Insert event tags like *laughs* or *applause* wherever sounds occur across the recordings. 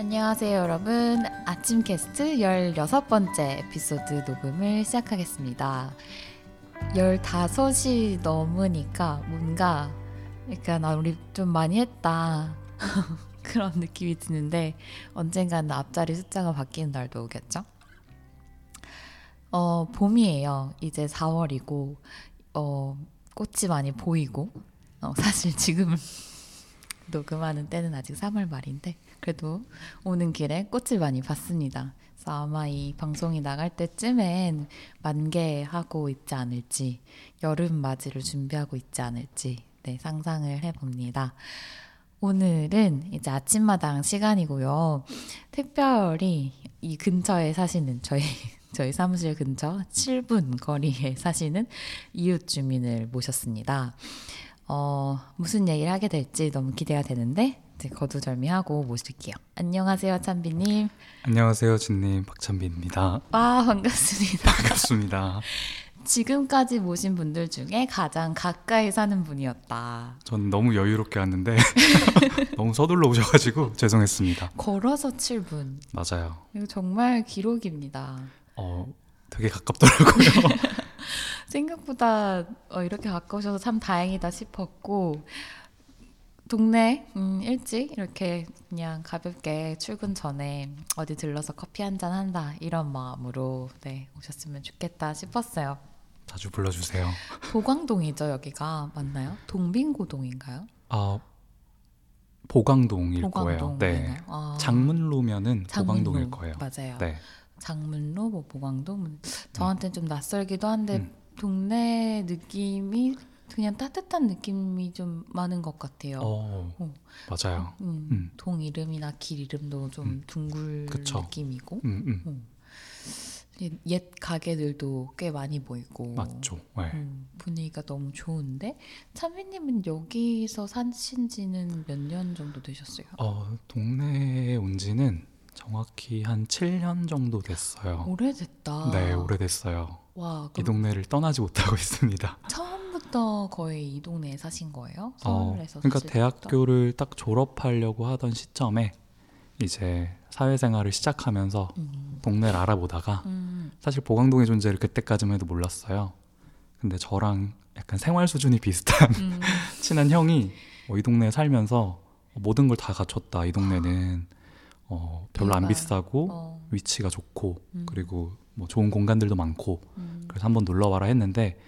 안녕하세요, 여러분. 아침 캐스트 16번째 에피소드 녹음을 시작하겠습니다. 15이 넘으니까 뭔가 약간 아, 우리 좀 많이 했다. *laughs* 그런 느낌이 드는데 언젠가는 앞자리 숫자가 바뀌는 날도 오겠죠? 어, 봄이에요. 이제 4월이고, 어, 꽃이 많이 보이고, 어, 사실 지금 *laughs* 녹음하는 때는 아직 3월 말인데, 그래도 오는 길에 꽃을 많이 봤습니다. 그래서 아마 이 방송이 나갈 때쯤엔 만개하고 있지 않을지, 여름 맞이를 준비하고 있지 않을지, 네, 상상을 해봅니다. 오늘은 이제 아침마당 시간이고요. 특별히 이 근처에 사시는 저희 *laughs* 저희 사무실 근처 7분 거리에 사시는 이웃 주민을 모셨습니다. 어, 무슨 얘기를 하게 될지 너무 기대가 되는데 이제 거두절미하고 모실게요. 안녕하세요, 찬비님. 안녕하세요, 진님 박찬빈입니다. 와, 반갑습니다. 반갑습니다. *laughs* 지금까지 모신 분들 중에 가장 가까이 사는 분이었다. 전 너무 여유롭게 왔는데 *laughs* 너무 서둘러 오셔가지고 죄송했습니다. 걸어서 7분. 맞아요. 이거 정말 기록입니다. 어, 되게 가깝더라고요. *laughs* 생각보다 어, 이렇게 가까우셔서 참 다행이다 싶었고 동네 음, 일찍 이렇게 그냥 가볍게 출근 전에 어디 들러서 커피 한 잔 한다 이런 마음으로 네 오셨으면 좋겠다 싶었어요. 자주 불러주세요. 보광동이죠 여기가 맞나요? 동빙고동인가요? 아, 보광동일 거예요. 네. 아, 장문로면은 장문로. 보광동일 거예요. 맞아요. 네. 장문로 뭐 보광동 저한테는 좀 낯설기도 한데 음. 동네 느낌이 그냥 따뜻한 느낌이 좀 많은 것 같아요. 어, 어. 맞아요. 음, 음. 동 이름이나 길 이름도 좀 음. 둥글 그쵸. 느낌이고 음, 음. 옛- 옛 가게들도 꽤 많이 보이고 맞죠. 네. 음, 분위기가 너무 좋은데 찬미님은 여기서 사신 지는 몇 년 정도 되셨어요? 어, 동네에 온 지는 정확히 한 7년 정도 됐어요. 오래됐다. 네, 오래됐어요. 와, 이 동네를 떠나지 못하고 있습니다. 처음부터 거의 이 동네에 사신 거예요? 어, 서울에서 그러니까 사실 때부터? 대학교를 딱 졸업하려고 하던 시점에 이제 사회생활을 시작하면서 음, 동네를 알아보다가 음, 사실 보강동의 존재를 그때까지만 해도 몰랐어요. 근데 저랑 약간 생활 수준이 비슷한 음. *laughs* 친한 형이 어, 이 동네에 살면서 모든 걸 다 갖췄다. 이 동네는 어, 별로 안. 비싸고 어, 위치가 좋고 음. 그리고 뭐 좋은 공간들도 많고 음. 그래서 한번 놀러 와라 했는데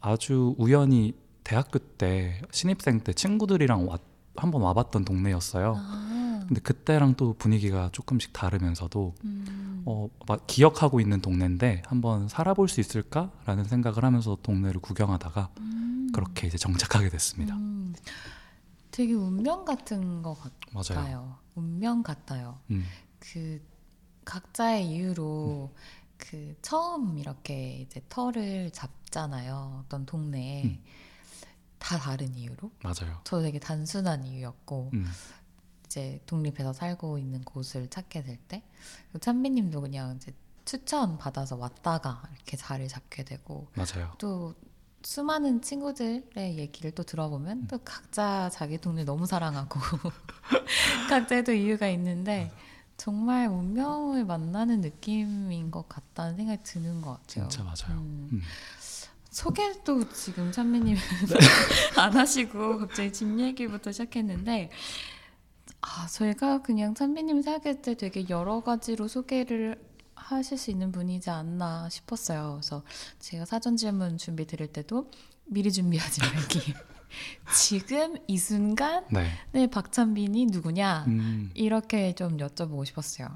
아주 우연히 대학교 때 신입생 때 친구들이랑 와, 한번 와봤던 동네였어요. 아, 근데 그때랑 또 분위기가 조금씩 다르면서도 음. 어, 막 기억하고 있는 동네인데 한번 살아볼 수 있을까라는 생각을 하면서 동네를 구경하다가 음. 그렇게 이제 정착하게 됐습니다. 음, 되게 운명 같은 것 맞아요. 같아요. 운명 같아요. 음, 그 각자의 이유로 그 처음 이렇게 이제 터를 잡잖아요. 어떤 동네에 음. 다 다른 이유로. 맞아요. 저 되게 단순한 이유였고 음, 이제 독립해서 살고 있는 곳을 찾게 될 때, 찬비님도 그냥 이제 추천 받아서 왔다가 이렇게 자리를 잡게 되고 맞아요. 또 수많은 친구들의 얘기를 또 들어보면 또 각자 자기 동네 너무 사랑하고 *laughs* 각자의 또 이유가 있는데 정말 운명을 만나는 느낌인 것 같다는 생각이 드는 것 같아요. 진짜 맞아요. 음. 음. 소개도 지금 찬미님 *laughs* 안 하시고 갑자기 집 얘기부터 시작했는데 아 저희가 그냥 찬미님 생각할 때 되게 여러 가지로 소개를 하실 수 있는 분이지 않나 싶었어요. 그래서 제가 사전 질문 준비 드릴 때도 미리 준비하지 말기. *laughs* 지금 이 순간에 네. 박찬빈이 누구냐 음, 이렇게 좀 여쭤보고 싶었어요.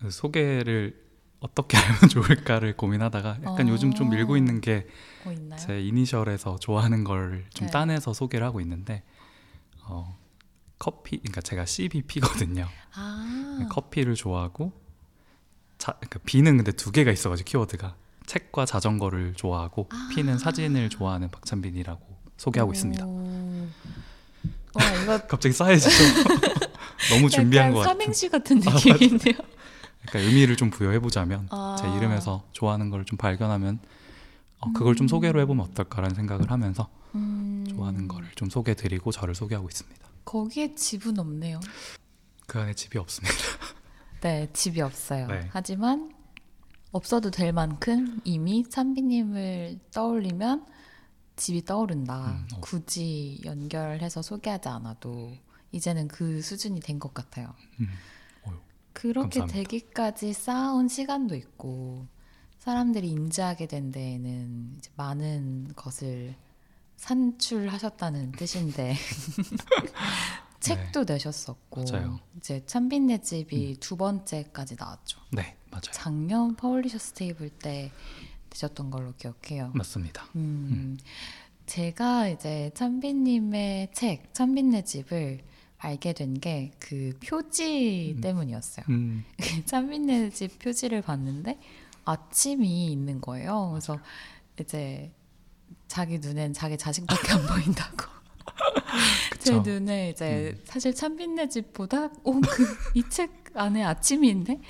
그 소개를 어떻게 *laughs* 하면 좋을까를 고민하다가 약간 어. 요즘 좀 밀고 있는 게 뭐? 제 이니셜에서 좋아하는 걸좀 네. 따내서 소개를 하고 있는데 어, 커피, 그러니까 제가 CBP거든요. 아, 커피를 좋아하고 자, 그러니까 B는 근데 두 개가 있어가지고 키워드가 책과 자전거를 좋아하고 아. P는 사진을 좋아하는 박찬빈이라고 소개하고 있습니다. 오. 와 이거 *laughs* 갑자기 싸해지죠. *laughs* 너무 준비한 것 같은. 삼행시 같은 느낌인데요. 약간 의미를 좀 부여해 보자면 아. 제 이름에서 좋아하는 걸 좀 발견하면 어, 그걸 좀 소개로 해보면 어떨까라는 생각을 하면서 음, 좋아하는 거를 좀 소개드리고 저를 소개하고 있습니다. 거기에 집은 없네요. 그 안에 집이 없습니다. *laughs* 네, 집이 없어요. 네. 하지만 없어도 될 만큼 이미 찬비님을 떠올리면 집이 떠오른다. 음, 어. 굳이 연결해서 소개하지 않아도 이제는 그 수준이 된 것 같아요. 음. 어휴, 그렇게 감사합니다. 되기까지 쌓아온 시간도 있고 사람들이 인지하게 된 데에는 많은 것을 산출하셨다는 뜻인데 *laughs* 책도 내셨었고 네. 맞아요. 음. 이제 찬빈네 집이 두 번째까지 나왔죠. 네, 맞아요. 작년 Publishers Table 때 되셨던 걸로 기억해요. 맞습니다. 음, 제가 이제 찬빈님의 책 찬빈네 집을 알게 된 게 그 표지 음. 때문이었어요. 음, *laughs* 찬빈네 집 표지를 봤는데 아침이 있는 거예요. 그래서 이제 자기 눈엔 자기 자식밖에 안 보인다고. *laughs* 제 그쵸. 음. 눈에 이제 사실 찬빈네 집보다 오그이 책 안에 아침이 있네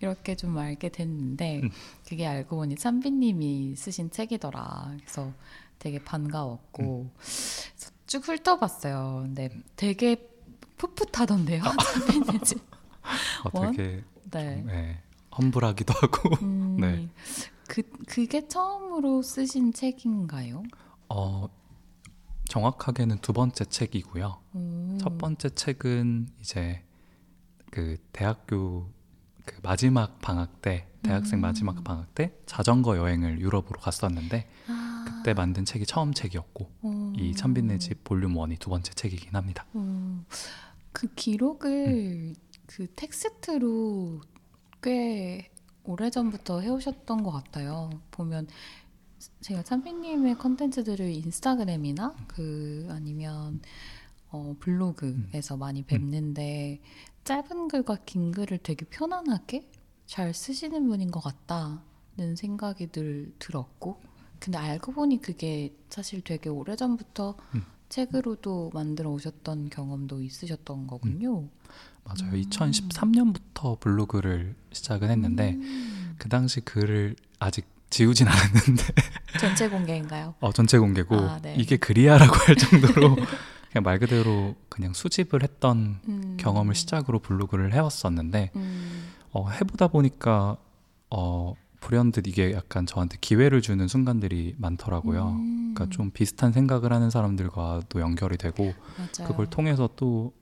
이렇게 좀 알게 됐는데 음. 그게 알고 보니 찬빈님이 쓰신 책이더라. 그래서 되게 반가웠고 음. 쭉 훑어봤어요. 근데 되게 풋풋하던데요, 찬빈네 집. *laughs* 어, 되게 네. 네, 험불하기도 하고 음, *laughs* 네. 그 그게 처음으로 쓰신 책인가요? 어, 정확하게는 두 번째 책이고요. 음, 첫 번째 책은 이제 그 대학교 그 마지막 방학 때 대학생 음. 마지막 방학 때 자전거 여행을 유럽으로 갔었는데 아, 그때 만든 책이 처음 책이었고 음, 이 찬빈네 집 볼륨 1이 두 번째 책이긴 합니다. 음, 그 기록을 음. 그 텍스트로 꽤 오래 전부터 해오셨던 것 같아요. 보면 제가 찬빈님의 컨텐츠들을 인스타그램이나 그 아니면 어, 블로그에서 많이 뵙는데 짧은 글과 긴 글을 되게 편안하게 잘 쓰시는 분인 것 같다는 생각이 늘 들었고 근데 알고 보니 그게 사실 되게 오래 전부터 음. 책으로도 만들어 오셨던 경험도 있으셨던 거군요. 맞아요. 음. 2013년부터 블로그를 시작은 했는데 음. 그 당시 글을 아직 지우진 않았는데 *laughs* 전체 공개인가요? 어, 전체 공개고 아, 네. 이게 글이야라고 할 정도로 그냥 말 그대로 그냥 수집을 했던 음. 경험을 시작으로 블로그를 해왔었는데 음. 어, 해보다 보니까 어, 불현듯 이게 약간 저한테 기회를 주는 순간들이 많더라고요. 음. 그러니까 좀 비슷한 생각을 하는 사람들과도 연결이 되고 맞아요. 그걸 통해서 또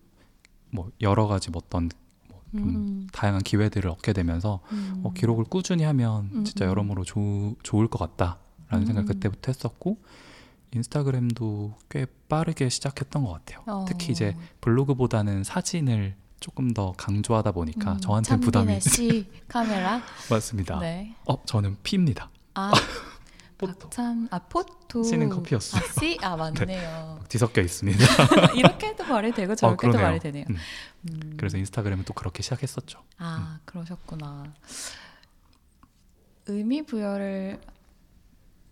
뭐 여러 가지 뭐 어떤 좀 음. 다양한 기회들을 얻게 되면서 음. 어, 기록을 꾸준히 하면 음, 진짜 음. 여러모로 조, 좋을 것 같다라는 음. 생각 그때부터 했었고 인스타그램도 꽤 빠르게 시작했던 것 같아요. 어. 특히 이제 블로그보다는 사진을 조금 더 강조하다 보니까 음, 저한테는 부담이 카메라. *laughs* 맞습니다. 네. 어 저는 피입니다. 아 *laughs* 포토 박찬 아 포토. 씨는 커피였어요. 아, 씨? 아 맞네요. 뒤섞여 있습니다. *laughs* 이렇게 해도 말이 되고 저렇게 해도 그러네요. 말이 되네요. 음, 음. 그래서 인스타그램은 또 그렇게 시작했었죠. 아 그러셨구나. 의미 부여를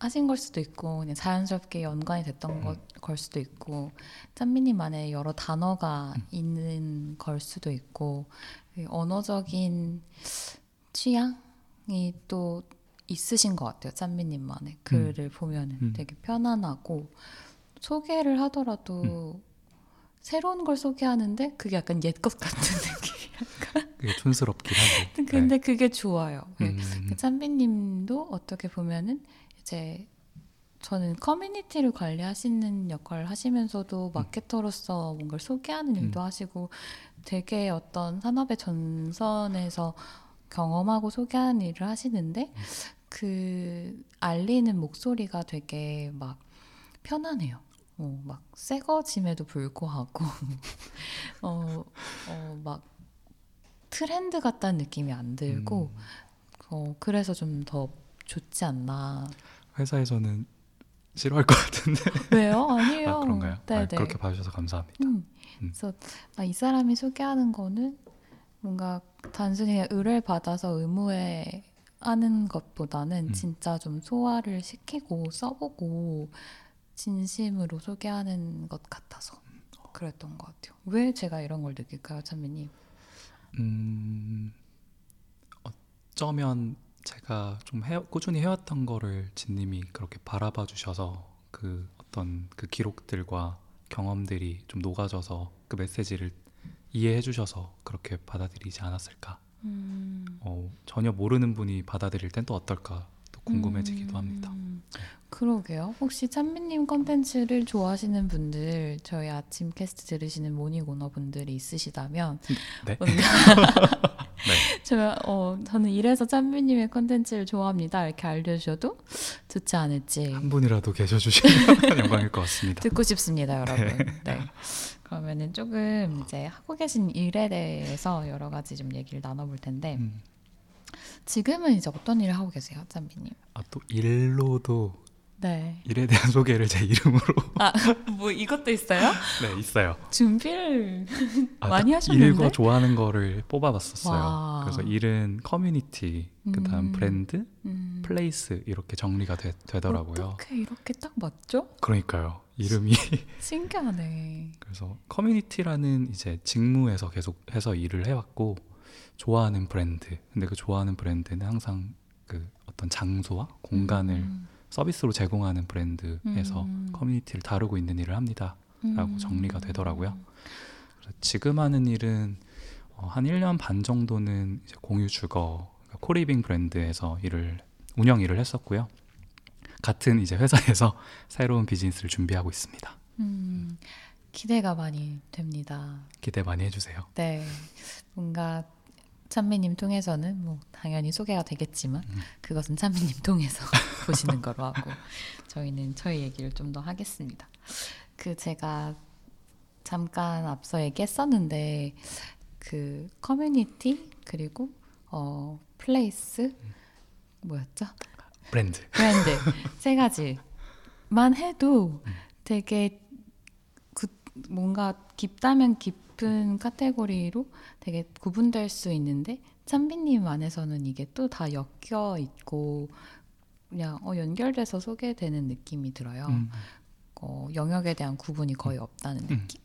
하신 걸 수도 있고 그냥 자연스럽게 연관이 됐던 것, 걸 수도 있고 짠미님만의 여러 단어가 있는 걸 수도 있고 이 언어적인 취향이 또 있으신 것 같아요 짠미님만의 글을 보면은 음. 되게 편안하고 소개를 하더라도 새로운 걸 소개하는데 그게 약간 옛 것 같은 *laughs* 느낌. 그게 촌스럽긴 하고. *laughs* 근데 그게 좋아요. 네. 그 음, 그 찬비님도 어떻게 보면은 이제 저는 커뮤니티를 관리하시는 역할을 하시면서도 마케터로서 뭔가를 소개하는 일도 하시고 되게 어떤 산업의 전선에서 경험하고 소개하는 일을 하시는데 그 알리는 목소리가 되게 막 편안해요. 어, 막 새거짐에도 불구하고 *laughs* 어, 어, 막 트렌드 같다는 느낌이 안 들고 음. 어, 그래서 좀 더 좋지 않나. 회사에서는 싫어할 것 같은데. *laughs* 왜요? 아니에요. 아, 그런가요? 네, 아, 네. 그렇게 봐주셔서 감사합니다. 음. 음. 그래서 아, 이 사람이 소개하는 거는 뭔가 단순히 의뢰를 받아서 의무에 하는 것보다는 음. 진짜 좀 소화를 시키고 써보고 진심으로 소개하는 것 같아서 그랬던 것 같아요. 왜 제가 이런 걸 느낄까요, 찬미님? 음, 어쩌면 제가 좀 해, 꾸준히 해왔던 거를 진님이 그렇게 바라봐 주셔서 그 어떤 그 기록들과 경험들이 좀 녹아져서 그 메시지를 이해해 주셔서 그렇게 받아들이지 않았을까. 음. 어, 전혀 모르는 분이 받아들일 땐 또 어떨까 또 궁금해지기도 합니다. 음, 그러게요. 혹시 찬빈님 컨텐츠를 좋아하시는 분들, 저희 아침 캐스트 들으시는 morning owner분들이 있으시다면, 네. *laughs* 네. *laughs* 저, 어, 저는 이래서 찬빈님의 컨텐츠를 좋아합니다. 이렇게 알려주셔도 좋지 않을지 한 분이라도 계셔주시면 *laughs* 영광일 것 같습니다. 듣고 싶습니다, 여러분. 네. 그러면은 조금 이제 하고 계신 일에 대해서 여러 가지 좀 얘기를 나눠볼 텐데, 음. 지금은 이제 어떤 일을 하고 계세요, 찬빈님? 아, 또 일로도 네. 일에 대한 *laughs* 소개를 제 이름으로 아, 뭐 이것도 있어요? 네 있어요. 준비를 아, 많이 딱 하셨는데? 일과 좋아하는 거를 뽑아봤었어요. 와. 그래서 일은 커뮤니티, 그다음 음. 브랜드, 음, place 이렇게 정리가 되, 되더라고요. 어떻게 이렇게 딱 맞죠? 그러니까요. 이름이 신기하네. *laughs* 그래서 커뮤니티라는 이제 직무에서 계속 해서 일을 해왔고 좋아하는 브랜드. 근데 그 좋아하는 브랜드는 항상 그 어떤 장소와 공간을 음, 서비스로 제공하는 브랜드에서 음. 커뮤니티를 다루고 있는 일을 합니다. 라고 음. 정리가 되더라고요. 지금 하는 일은 어, 한 1년 반 정도는 공유 주거 그러니까 co-living 브랜드에서 일을 운영 일을 했었고요. 같은 이제 회사에서 *laughs* 새로운 비즈니스를 준비하고 있습니다. 음, 기대가 많이 됩니다. 기대 많이 해주세요. 네, 뭔가 찬미님 통해서는 뭐 당연히 소개가 되겠지만 음. 그것은 찬미님 통해서 *laughs* 보시는 거로 하고 저희는 저희 얘기를 좀 더 하겠습니다. 그 제가 잠깐 앞서 얘기했었는데 그 커뮤니티 그리고 어 place 뭐였죠? 브랜드. 브랜드 세 가지만 해도 되게 그 뭔가 깊다면 깊 은 카테고리로 되게 구분될 수 있는데 찬빈님 안에서는 이게 또 다 엮여 있고 그냥 어, 연결돼서 소개되는 느낌이 들어요. 음, 어, 영역에 대한 구분이 거의 없다는 음. 느낌.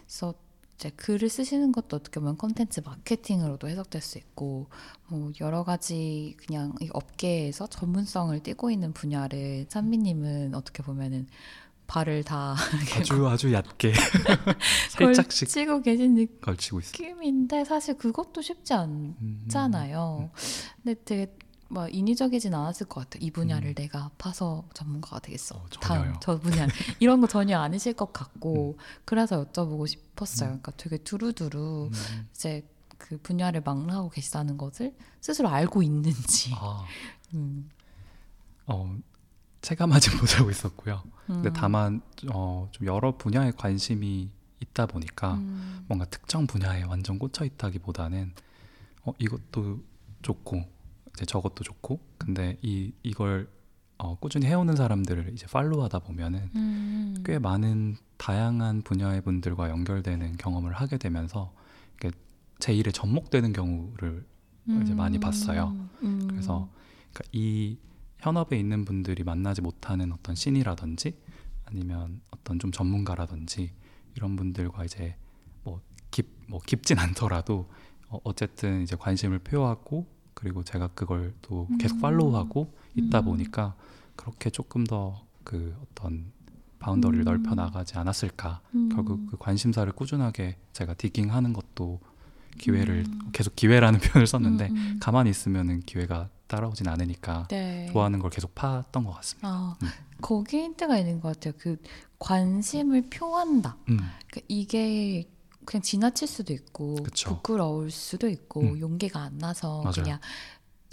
그래서 이제 글을 쓰시는 것도 어떻게 보면 컨텐츠 마케팅으로도 해석될 수 있고 뭐 여러 가지 그냥 이 업계에서 전문성을 띠고 있는 분야를 찬비님은 어떻게 보면은 발을 다 *laughs* 아주 아주 얕게 *laughs* 살짝씩 걸치고 계신. 느낌인데 사실 그것도 쉽지 않. 음, 있잖아요. 근데 되게 뭐 인위적이진 않았을 것 같아요. 이 분야를 음. 내가 파서 전문가가 되겠어. 어, 다음. 저 분야 *laughs* 이런 거 전혀 아니실 것 같고 그래서 여쭤보고 싶었어요. 그러니까 되게 두루두루 음, 이제 그 분야를 망라하고 계시다는 것을 스스로 알고 있는지. 아, 음. 어, 체감하지 못하고 있었고요. 근데 음. 다만 어, 좀 여러 분야에 관심이 있다 보니까 음. 뭔가 특정 분야에 완전 꽂혀 있다기보다는 어, 이것도 좋고 이제 저것도 좋고 근데 이 이걸 어, 꾸준히 해오는 사람들을 이제 팔로우하다 보면은 음. 꽤 많은 다양한 분야의 분들과 연결되는 경험을 하게 되면서 이게 제 일에 접목되는 경우를 이제 많이 봤어요. 음. 그래서 그러니까 이 현업에 있는 분들이 만나지 못하는 어떤 신이라든지 아니면 어떤 좀 전문가라든지 이런 분들과 이제 뭐 깊 뭐 깊진 않더라도 어, 어쨌든 이제 관심을 표하고 그리고 제가 그걸 또 계속 음. 팔로우하고 있다 음. 보니까 그렇게 조금 더 그 어떤 바운더리를 음. 넓혀 나가지 않았을까 음. 결국 그 관심사를 꾸준하게 제가 디깅하는 것도 기회를 음. 계속 기회라는 *laughs* 표현을 썼는데 음, 음. 가만히 있으면은 기회가 따라오진 않으니까 네. 좋아하는 걸 계속 팠던 것 같습니다. 아, 음. 거기 힌트가 있는 것 같아요. 그 관심을 표한다. 음, 그러니까 이게 그냥 지나칠 수도 있고 그쵸. 부끄러울 수도 있고 음. 용기가 안 나서 맞아요. 그냥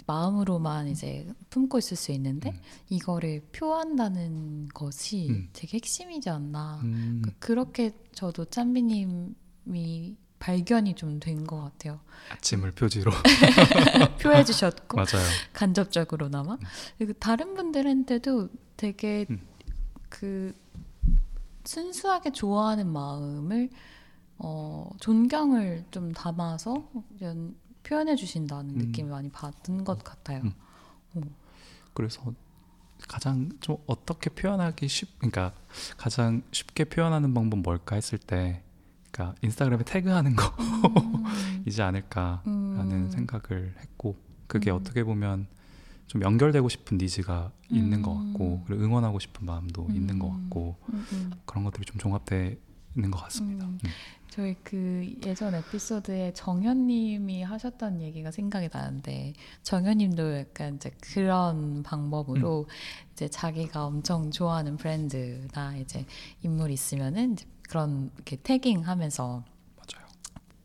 마음으로만 이제 품고 있을 수 있는데 음. 이거를 표한다는 것이 음. 되게 핵심이지 않나. 음, 그- 그렇게 저도 짠비님이 발견이 좀 된 것 같아요. 아침을 표지로 *laughs* 표해 주셨고 맞아요. 간접적으로나마 그리고 다른 분들한테도 되게 음. 그 순수하게 좋아하는 마음을 어, 존경을 좀 담아서 표현해 주신다는 음. 느낌을 많이 받은 것 같아요. 음. 그래서 가장 좀 어떻게 표현하기 쉽, 그러니까 가장 쉽게 표현하는 방법 뭘까 했을 때, 그러니까 인스타그램에 태그하는 거이지 음. *laughs* 않을까라는 음. 생각을 했고, 그게 음. 어떻게 보면 좀 연결되고 싶은 니즈가 있는 것 음. 같고, 그리고 응원하고 싶은 마음도 있는 것 음. 같고 음, 음. 그런 것들이 좀 종합돼 있는 것 같습니다. 음, 음. 저희 그 예전 에피소드에 정현님이 하셨던 얘기가 생각이 나는데 정현님도 약간 이제 그런 방법으로 이제 자기가 엄청 좋아하는 브랜드나 이제 인물이 있으면은 이제 그런 이렇게 태깅하면서.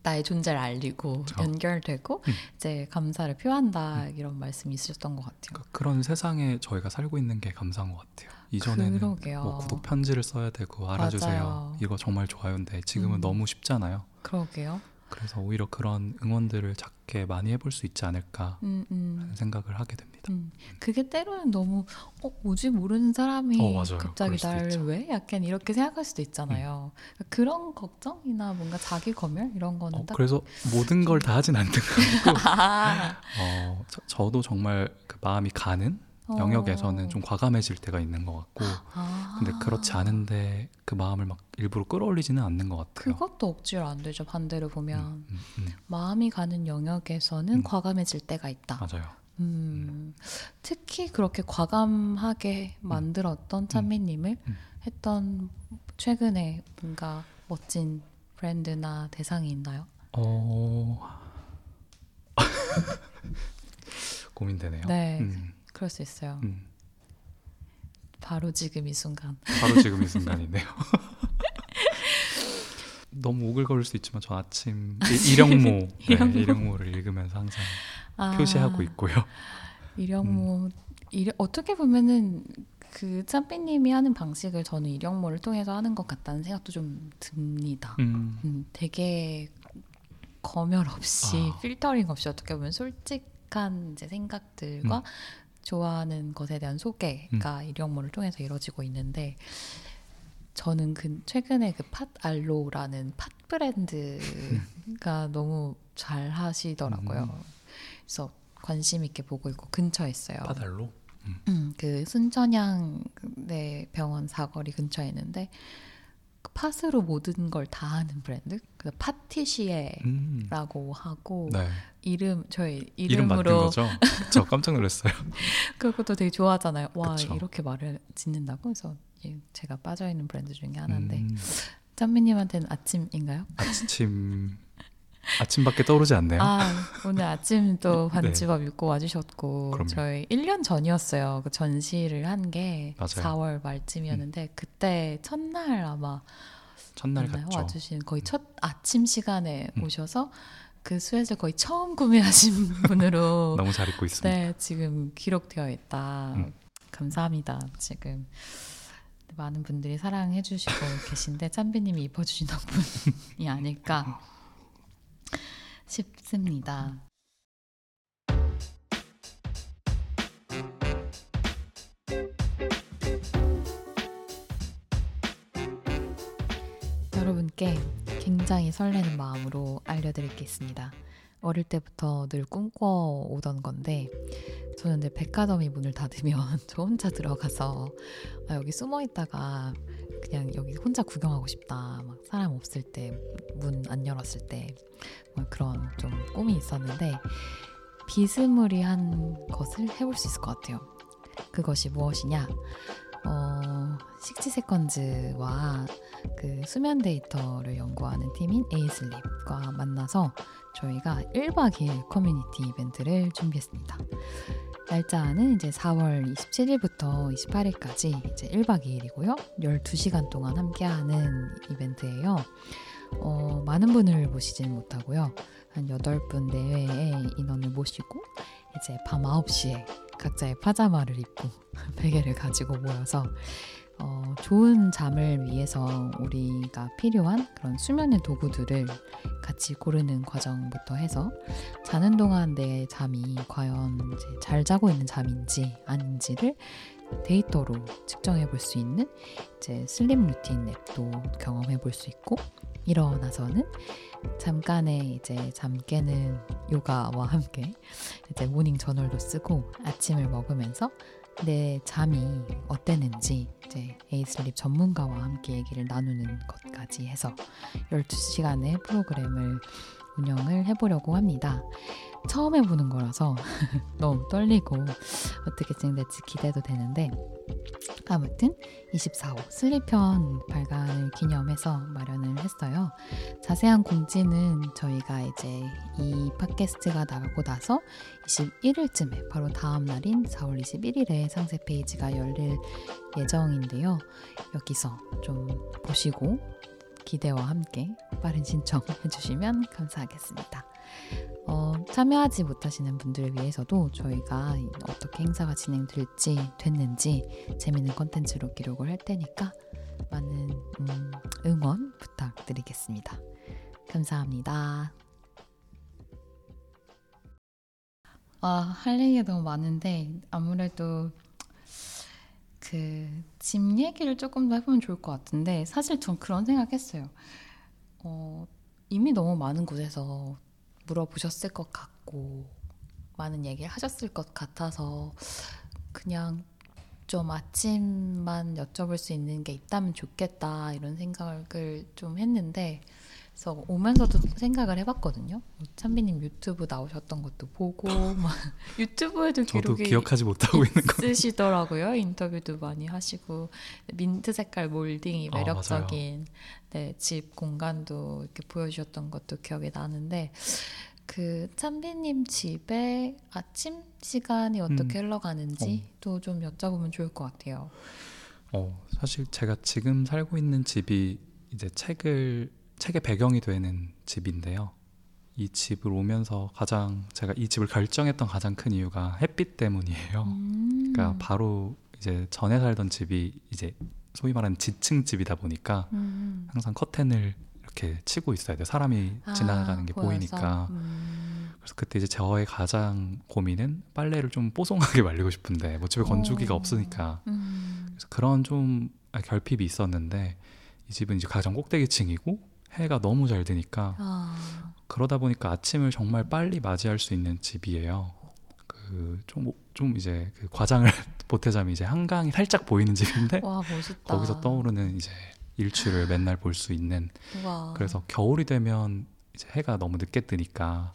나의 존재를 알리고 그쵸. 연결되고 음. 이제 감사를 표한다 이런 말씀이 있으셨던 것 같아요. 그러니까 그런 세상에 저희가 살고 있는 게 감사한 것 같아요. 이전에는 그러게요. 뭐 구독 편지를 써야 되고 알아주세요. 맞아요. 이거 정말 좋아요인데 지금은 음. 너무 쉽잖아요. 그러게요. 그래서 오히려 그런 응원들을 작게 많이 해볼 수 있지 않을까 음, 음. 하는 생각을 하게 됩니다. 음, 그게 때로는 너무 어 뭐지 모르는 사람이 어. 갑자기 나를. 음. 왜 약간 이렇게 생각할 수도 있잖아요. 그러니까 그런 걱정이나 뭔가 자기 검열 이런 거는 어, 딱 그래서 모든 걸 다 하진 않는 거 아니고 *laughs* 아, 어, 저, 도 정말 그 마음이 가는 어. 영역에서는 좀 과감해질 때가 있는 것 같고 아. 근데 그렇지 않은데 그 마음을 막 일부러 끌어올리지는 않는 것 같아요. 그것도 억지로 안 되죠. 반대로 보면 음, 음, 음. 마음이 가는 영역에서는 음. 과감해질 때가 있다. 맞아요. 음, 특히 그렇게 과감하게 만들었던 찬미님을 음. 했던 최근에 뭔가 멋진 브랜드나 대상이 있나요? 어 *laughs* 고민되네요. 네. 음, 그럴 수 있어요. 음. 바로 지금 이 순간. 바로 지금 이 순간이네요. *laughs* 너무 오글거릴 수 있지만 저 아침 이- 일영모 *laughs* 네, 일영모. 일영모를 읽으면서 항상 아, 표시하고 있고요. *laughs* 일영모 일, 어떻게 보면은 그 짬삐님이 하는 방식을 저는 일영모를 통해서 하는 것 같다는 생각도 좀 듭니다. 음, 음, 되게 검열 없이 아. 필터링 없이 어떻게 보면 솔직한 이제 생각들과 음. 좋아하는 것에 대한 소개가 일영모를 통해서 이루어지고 있는데 저는 그 최근에 그 팟 알로라는 팟 브랜드가 *laughs* 너무 잘 하시더라고요. 음. 그래서 관심 있게 보고 있고 근처에 있어요. 파달로. 음, 그 순천향 네 병원 사거리 근처에 있는데 그 팥으로 모든 걸 다 하는 브랜드. 그 파티시에라고 음, 하고 네. 이름 저희 이름 이름으로 거죠? *laughs* 저 깜짝 놀랐어요. *laughs* 그것도 되게 좋아하잖아요. 와 그쵸. 이렇게 말을 짓는다고 그래서 이게 제가 빠져 있는 브랜드 중에 하나인데 음, 짠미님한테는 아침인가요? 아침 아침밖에 떠오르지 않네요. 아 오늘 아침 또 네. 반집업 입고 와주셨고 그럼요. 저희 1년 전이었어요. 그 전시를 한게 맞아요. 4월 말쯤이었는데 그때 첫날 아마 첫날? 갔죠. 와주신 거의 첫 아침 시간에 음. 오셔서 그 스웨트를 거의 처음 구매하신 *laughs* 분으로 *laughs* 너무 잘 입고 있습니다. 네 지금 기록되어 있다. 음. 감사합니다. 지금 많은 분들이 사랑해 주시고 *laughs* 계신데 짬비님이 입어주신 덕분이 아닐까 싶습니다. 여러분께 굉장히 설레는 마음으로 있습니다. 어릴 때부터 늘 꿈꿔오던 건데 저는 늘 백화점이 문을 닫으면 *laughs* 저 혼자 들어가서 아, 여기 숨어 있다가 그냥 여기 혼자 구경하고 싶다. 막 사람 없을 때 문 안 열었을 때뭐 그런 좀 꿈이 있었는데 비스무리한 것을 해볼 수 있을 것 같아요. 그것이 무엇이냐? 어, 식지세컨즈와 그 수면 데이터를 연구하는 팀인 에이슬립과 만나서 저희가 1박 2일 커뮤니티 이벤트를 준비했습니다. 날짜는 이제 4월 27일부터 28일까지 이제 1박 2일이고요. 12시간 동안 함께하는 이벤트예요. 어, 많은 분을 모시지는 못하고요. 한 8분 내외의 인원을 모시고 이제 밤 9시에 각자의 파자마를 입고 *laughs* 베개를 가지고 모여서 어, 좋은 잠을 위해서 우리가 필요한 그런 수면의 도구들을 같이 고르는 과정부터 해서 자는 동안 내 잠이 과연 이제 잘 자고 있는 잠인지 아닌지를 데이터로 측정해 볼 수 있는 이제 슬립 루틴 앱도 경험해 볼 수 있고 일어나서는 잠깐의 이제 잠 깨는 요가와 함께 이제 morning journal도 쓰고 아침을 먹으면서 내 잠이 어땠는지 이제 에이슬립 전문가와 함께 얘기를 나누는 것까지 해서 12시간의 프로그램을 운영을 해보려고 합니다. 처음 해보는 거라서 *laughs* 너무 떨리고 어떻게 진행될지 기대도 되는데 아무튼 24호 슬리편 발간을 기념해서 마련을 했어요. 자세한 공지는 저희가 이제 이 팟캐스트가 나가고 나서 21일쯤에 바로 다음 날인 4월 21일에 상세 페이지가 열릴 예정인데요. 여기서 좀 보시고 기대와 함께 빠른 신청해 *laughs* 주시면 감사하겠습니다. 어, 참여하지 못하시는 분들을 위해서도 저희가 어떻게 행사가 진행될지 됐는지 재밌는 컨텐츠로 기록을 할 테니까 많은 음, 응원 부탁드리겠습니다. 감사합니다. 아, 할 얘기가 너무 많은데 아무래도 그 집 얘기를 조금 더 해보면 좋을 것 같은데 사실 전 그런 생각했어요. 어, 이미 너무 많은 곳에서 물어보셨을 것 같고 많은 얘기를 하셨을 것 같아서 그냥 좀 아침만 여쭤볼 수 있는 게 있다면 좋겠다 이런 생각을 좀 했는데 그래서 오면서도 생각을 해봤거든요. 찬비님 유튜브 나오셨던 것도 보고 *laughs* 막 유튜브에도 기록이 기억하지 못하고 있는 거. 있으시더라고요. 인터뷰도 많이 하시고 민트 색깔 몰딩이 아, 매력적인 네, 집 공간도 이렇게 보여주셨던 것도 기억이 나는데 그 찬비님 집에 아침 시간이 어떻게 흘러가는지도 좀 여쭤보면 좋을 것 같아요. 어, 사실 제가 지금 살고 있는 집이 이제 책을 책의 배경이 되는 집인데요. 이 집을 오면서 가장 제가 이 집을 결정했던 가장 큰 이유가 햇빛 때문이에요. 음. 그러니까 바로 이제 전에 살던 집이 이제 소위 말하는 지층 집이다 보니까 음. 항상 커튼을 이렇게 치고 있어야 돼요. 사람이 아, 지나가는 게 보여서. 보이니까. 음. 그래서 그때 이제 저의 가장 고민은 빨래를 좀 뽀송하게 *laughs* 말리고 싶은데 뭐 집에 건조기가 어. 없으니까 음. 그래서 그런 좀 결핍이 있었는데 이 집은 이제 가장 꼭대기층이고 해가 너무 잘 드니까 아. 그러다 보니까 아침을 정말 빨리 맞이할 수 있는 집이에요. 그좀좀 이제 그 과장을 *laughs* 보태자면 이제 한강이 살짝 보이는 집인데 와? 거기서 떠오르는 이제 일출을 맨날 볼 수 있는 우와. 그래서 겨울이 되면 이제 해가 너무 늦게 뜨니까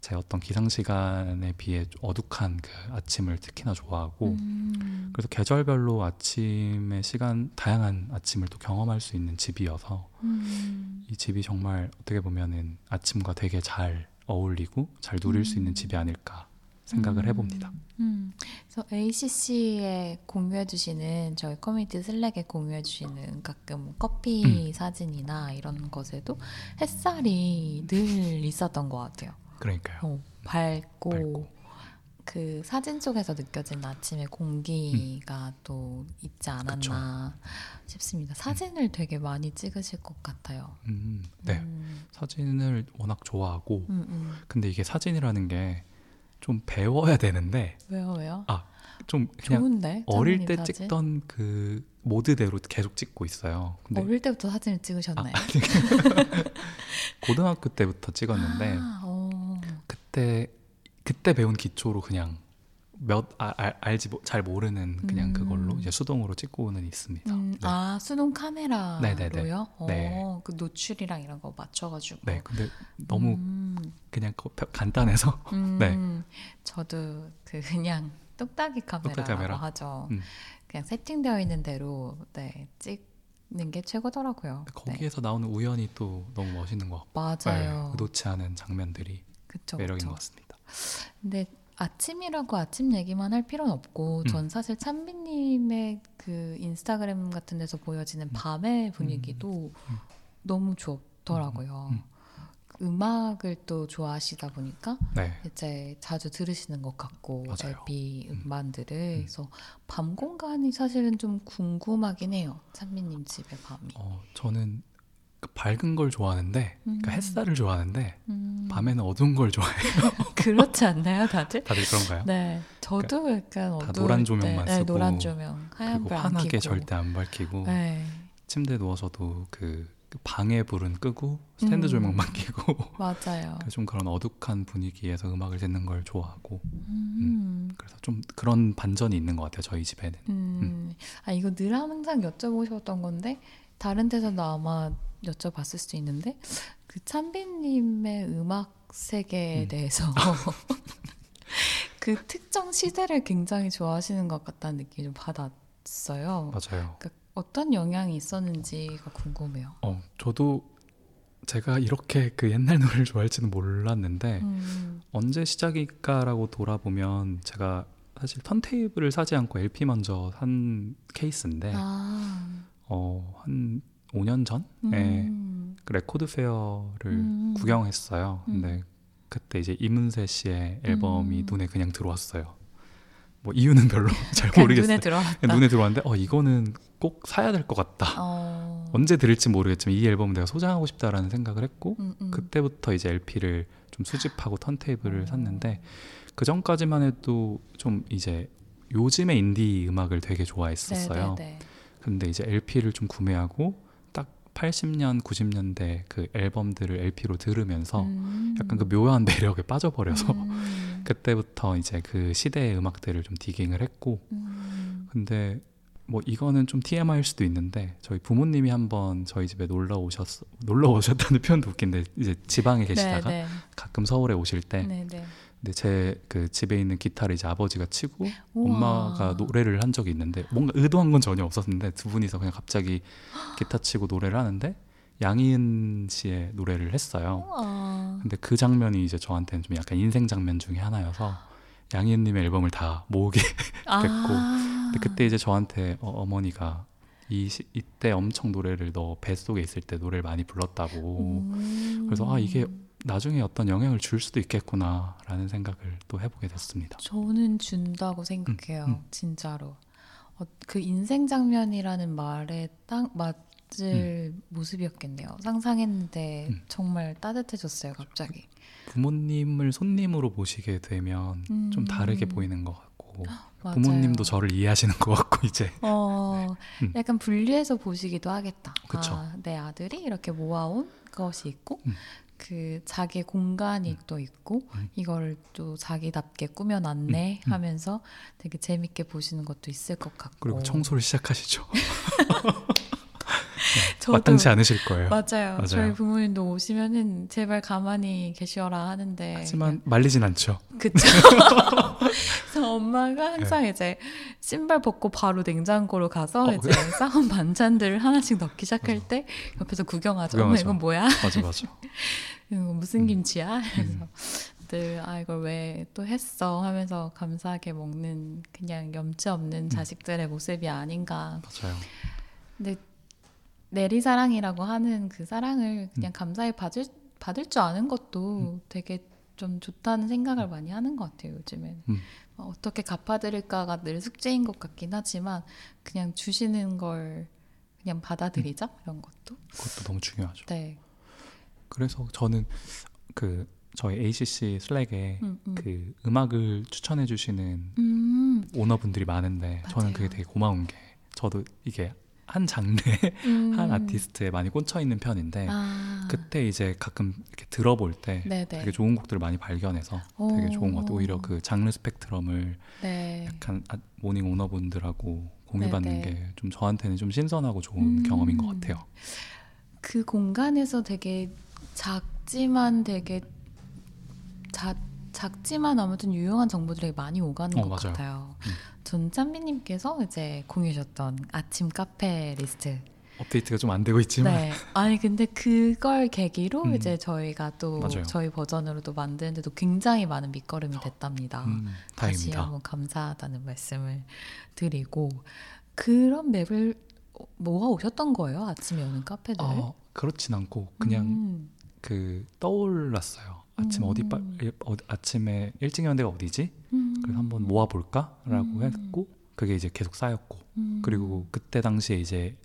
제 어떤 기상 시간에 비해 좀 어둑한 그 아침을 특히나 좋아하고 음. 그래서 계절별로 아침의 시간 다양한 아침을 또 경험할 수 있는 집이어서 음. 이 집이 정말 어떻게 보면은 아침과 되게 잘 어울리고 잘 누릴 수 있는 음. 집이 아닐까 생각을 음. 해봅니다. 음. 그래서 ACC에 공유해주시는 저희 커뮤니티 슬랙에 공유해주시는 가끔 커피 음. 사진이나 이런 것에도 햇살이 늘 있었던 것 같아요. 그러니까요. 어, 밝고, 밝고. 그 사진 속에서 느껴진 아침의 공기가 또 있지 않았나 싶습니다. 사진을 되게 많이 찍으실 것 같아요. 음, 네. 음, 사진을 워낙 좋아하고 음, 음. 근데 이게 사진이라는 게 좀 배워야 되는데 왜요, 왜요? 아, 좀 그냥 좋은데? 어릴 때 사진? 찍던 그 모드대로 계속 찍고 있어요. 근데 어릴 때부터 사진을 찍으셨나요? *laughs* 고등학교 때부터 찍었는데 아, 어. 그때 그때 배운 기초로 그냥 몇 아, 알, 알지 모- 잘 모르는 그냥 음. 그걸로 이제 수동으로 찍고는 있습니다. 음, 네. 아 수동 카메라로요? 네네네. 어, 네. 그 노출이랑 이런 거 맞춰가지고. 네, 근데 너무 음, 그냥 거- 간단해서 *laughs* 음, 네. 저도 그 그냥 똑딱이 카메라라고 똑딱이 카메라? 하죠. 음. 그냥 세팅되어 있는 대로 네 찍는 게 최고더라고요. 네, 거기에서 나오는 우연이 또 너무 멋있는 것 같고 맞아요. 네, 의도치 않은 장면들이 그쵸, 매력인 그쵸. 것 같습니다. 근데 아침이라고 아침 얘기만 할 필요는 없고 음. 전 사실 찬비님의 그 인스타그램 같은 데서 보여지는 밤의 분위기도 음. 너무 좋더라고요. 음. 음악을 또 좋아하시다 보니까 네, 이제 자주 들으시는 것 같고 맞아요. LP 음. 음반들을 음. 그래서 밤 공간이 사실은 좀 궁금하긴 해요. 찬비님 집의 밤이. 어, 저는 그 밝은 걸 좋아하는데, 그러니까 음. 햇살을 좋아하는데 음, 밤에는 어두운 걸 좋아해요. *laughs* 그렇지 않나요, 다들? 다들 그런가요? 네, 저도 약간 다 어두울 노란 조명만 때, 네, 쓰고, 노란 조명, 하얀 그리고 환하게. 절대 안 밝히고 네, 침대에 누워서도 그, 그 방에 불은 끄고 스탠드 음. 조명만 *laughs* 켜고 맞아요. 좀 그런 어둑한 분위기에서 음악을 듣는 걸 좋아하고 음, 그래서 좀 그런 반전이 있는 것 같아요 저희 집에는 음, 아 이거 늘 항상 여쭤보셨던 건데 다른 데서도 아마 여쭤봤을 수도 있는데 그 찬비님의 음악 세계에 음. 대해서 *laughs* 그 특정 시대를 굉장히 좋아하시는 것 같다는 느낌이 좀 받았어요. 맞아요. 그러니까 어떤 영향이 있었는지가 궁금해요. 어, 저도 제가 이렇게 그 옛날 노래를 좋아할지는 몰랐는데 음, 언제 시작일까라고 돌아보면 제가 사실 턴테이블을 사지 않고 LP 먼저 산 케이스인데 아, 어, 한 5년 전에 음, 그 레코드 fair를 음. 구경했어요. 근데 그때 이제 이문세 씨의 앨범이 음. 눈에 그냥 들어왔어요. 뭐 이유는 별로 *laughs* 잘 모르겠어요. 눈에 들어왔다. 눈에 들어왔는데 어 이거는 꼭 사야 될 것 같다. 어, 언제 들을지 모르겠지만 이 앨범은 내가 소장하고 싶다라는 생각을 했고 음, 음. 그때부터 이제 LP를 좀 수집하고 턴테이블을 어. 샀는데 그 전까지만 해도 좀 이제 요즘의 인디 음악을 되게 좋아했었어요. 네네네. 근데 이제 LP를 좀 구매하고 딱 80년, 90년대 그 앨범들을 LP로 들으면서 음. 약간 그 묘한 *laughs* 매력에 빠져버려서 음. 그때부터 이제 그 시대의 음악들을 좀 디깅을 했고 음. 근데 뭐 이거는 좀 TMI일 수도 있는데 저희 부모님이 한번 저희 집에 놀러 오셨 놀러 오셨다는 *laughs* 표현도 웃긴데 이제 지방에 계시다가 네 네. 가끔 서울에 오실 때 네네. 근데 제 그 집에 있는 기타를 이제 아버지가 치고 우와. 엄마가 노래를 한 적이 있는데 뭔가 의도한 건 전혀 없었는데 두 분이서 그냥 갑자기 기타 치고 노래를 하는데 양희은 씨의 노래를 했어요. 우와. 근데 그 장면이 이제 저한테는 좀 약간 인생 장면 중에 하나여서 양희은 님의 앨범을 다 모으게 *laughs* 아. 근데 그때 이제 저한테 어, 머니가이 시, 이때 엄청 노래를 너 뱃속에 있을 때 노래를 많이 불렀다고 음. 그래서 아 이게 나중에 어떤 영향을 줄 수도 있겠구나라는 생각을 또 해보게 됐습니다. 저는 준다고 생각해요. 음. 진짜로. 어, 그 인생 장면이라는 말에 딱 맞을 모습이었겠네요. 상상했는데 음. 정말 따뜻해졌어요, 갑자기. 부모님을 손님으로 모시게 되면 좀 음. 다르게 보이는 것 같고. 부모님도 저를 이해하시는 것 같고 이제 어, 음. 약간 분리해서 보시기도 하겠다. 그쵸. 아, 내 아들이 이렇게 모아온 것이 있고, 음. 그 자기 공간이 또 있고, 음. 이거를 또 자기답게 꾸며놨네 음. 하면서 되게 재밌게 보시는 것도 있을 것 같고. 그리고 청소를 시작하시죠. *laughs* 저도- 마땅치 않으실 거예요. 맞아요. 맞아요. 저희 부모님도 오시면은 제발 가만히 계셔라 하는데. 하지만 말리진 않죠. 그쵸. 그래서 *laughs* 엄마가 항상 이제 신발 벗고 바로 냉장고로 가서 네. 어, 이제 싸온 반찬들을 하나씩 넣기 시작할 때 옆에서 구경하죠. 구경하죠. 이건 뭐야? 맞아 맞아. *laughs* 이거 무슨 음. 김치야? 그래서 늘아 이걸 왜 또 했어 하면서 감사하게 먹는 그냥 염치 없는 음. 자식들의 모습이 아닌가. 맞아요. 근데 내리 사랑이라고 하는 그 사랑을 음. 그냥 감사히 받을 받을 줄 아는 것도 되게 좀 좋다는 생각을 많이 하는 것 같아요 음. 어, 어떻게 갚아드릴까가 늘 숙제인 것 같긴 하지만 그냥 주시는 걸 그냥 받아들이자 음. 이런 것도 그것도 너무 중요하죠. 네 그래서 저는 그 저희 ACC 슬랙에 음, 음. 그 음악을 추천해 주시는 음, 오너분들이 많은데 저는 맞아요. 그게 되게 고마운 게 저도 이게 한 장르 *laughs* 음. 한 아티스트에 많이 꽂혀 있는 편인데 아, 그때 이제 가끔 이렇게 들어볼 때 네네 되게 좋은 곡들을 많이 발견해서 되게 좋은 것 같아요. 오히려 그 장르 스펙트럼을 네 약간 아- morning owner분들하고 공유받는. 게 좀 저한테는 좀 신선하고 좋은 음. 경험인 것 같아요. 그 공간에서 되게 작지만 되게 자, 작지만 아무튼 유용한 정보들이 많이 오가는 어, 것 맞아요. 같아요. 음. 전 찬빈님께서 이제 공유하셨던 아침 카페 리스트. 업데이트가 좀 안 되고 있지만 네. 아니 근데 그걸 계기로 음. 이제 저희가 또 맞아요. 저희 버전으로도 만드는데도 굉장히 많은 밑거름이 됐답니다. 음, 다시. 한번 감사하다는 말씀을 드리고 그런 맵을 모아 오셨던 거예요? 아침에 여는 카페들? 어, 그렇진 않고 그냥 음. 그 떠올랐어요. 아침 음. 어디 빠, 어, 아침에 일찍 일어난 데가 어디지? 음. 그래서 한번 모아볼까라고 음. 했고 그게 이제 계속 쌓였고 음. 그리고 그때 당시에 이제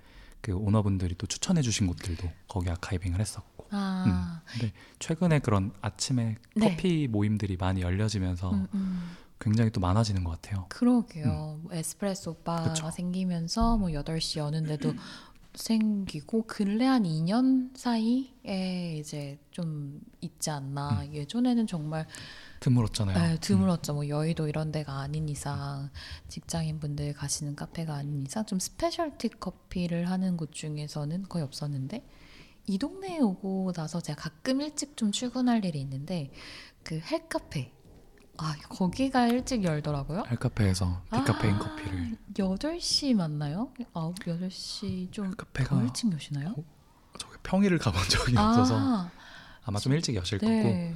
그 오너분들이 또 추천해주신 곳들도 거기 아카이빙을 했었고 아, 근데 최근에 그런 아침에 네. 커피 모임들이 많이 열려지면서 음, 음. 굉장히 또 많아지는 것 같아요. 그러게요. 뭐 에스프레소 바가 음. 그쵸. 생기면서 뭐 8시 여는데도 *clears throat* *clears throat* 생기고 근래 한 2년 사이에 이제 좀 있지 않나. 음. 예전에는 정말 드물었잖아요. 에, 드물었죠. 뭐 여의도 이런 데가 아닌 이상 직장인 분들 가시는 카페가 아닌 이상 좀 specialty 커피를 하는 곳 중에서는 거의 없었는데 이 동네에 오고 나서 제가 가끔 일찍 좀 출근할 일이 있는데 그 헬카페 아 거기가 일찍 열더라고요. 헬카페에서 디카페인 아, 커피를 8시 맞나요? 9, 8시 좀 헬카페가 더 일찍 여시나요? 어, 저기 평일을 가본 적이 없어서 아, 아마 좀 일찍 여실 거고 네.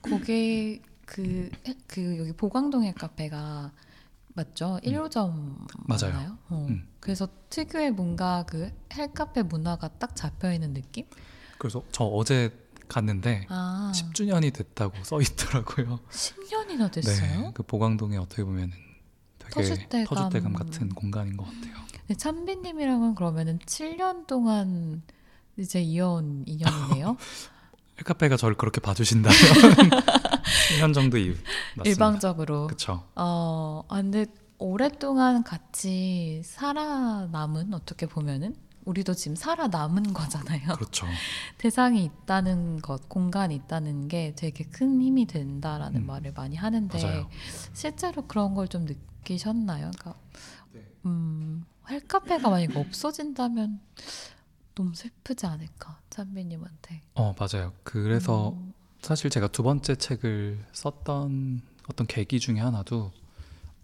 거기 그, 그 여기 보광동의 카페가 맞죠? 1호점 맞아요. 맞나요? 어. 음. 그래서 특유의 뭔가 그 헬카페 문화가 딱 잡혀 있는 느낌? 그래서 저 어제 갔는데 아, 10주년이 됐다고 *laughs* 써 있더라고요. 10년이나 됐어요? 네, 그 보광동에 어떻게 보면 되게 터줏대감. 터줏대감 같은 공간인 것 같아요. 근데 찬비님이랑은 그러면은 7년 동안 이제 이어온 인연이네요. *laughs* 헬카페가 저를 그렇게 봐주신다면 *laughs* 10년 정도 이후 맞습니다. 일방적으로. 그쵸. 어, 아, 근데 오랫동안 같이 살아남은 어떻게 보면은 우리도 지금 살아남은 거잖아요. 그렇죠. *laughs* 대상이 있다는 것, 공간이 있다는 게 되게 큰 힘이 된다라는 음. 말을 많이 하는데 맞아요. 실제로 그런 걸 좀 느끼셨나요? 그러니까 네. 음, 헬카페가 만약 없어진다면 너무 슬프지 않을까 찬비님한테. 어 맞아요. 그래서 음, 사실 제가 두 번째 책을 썼던 어떤 계기 중에 하나도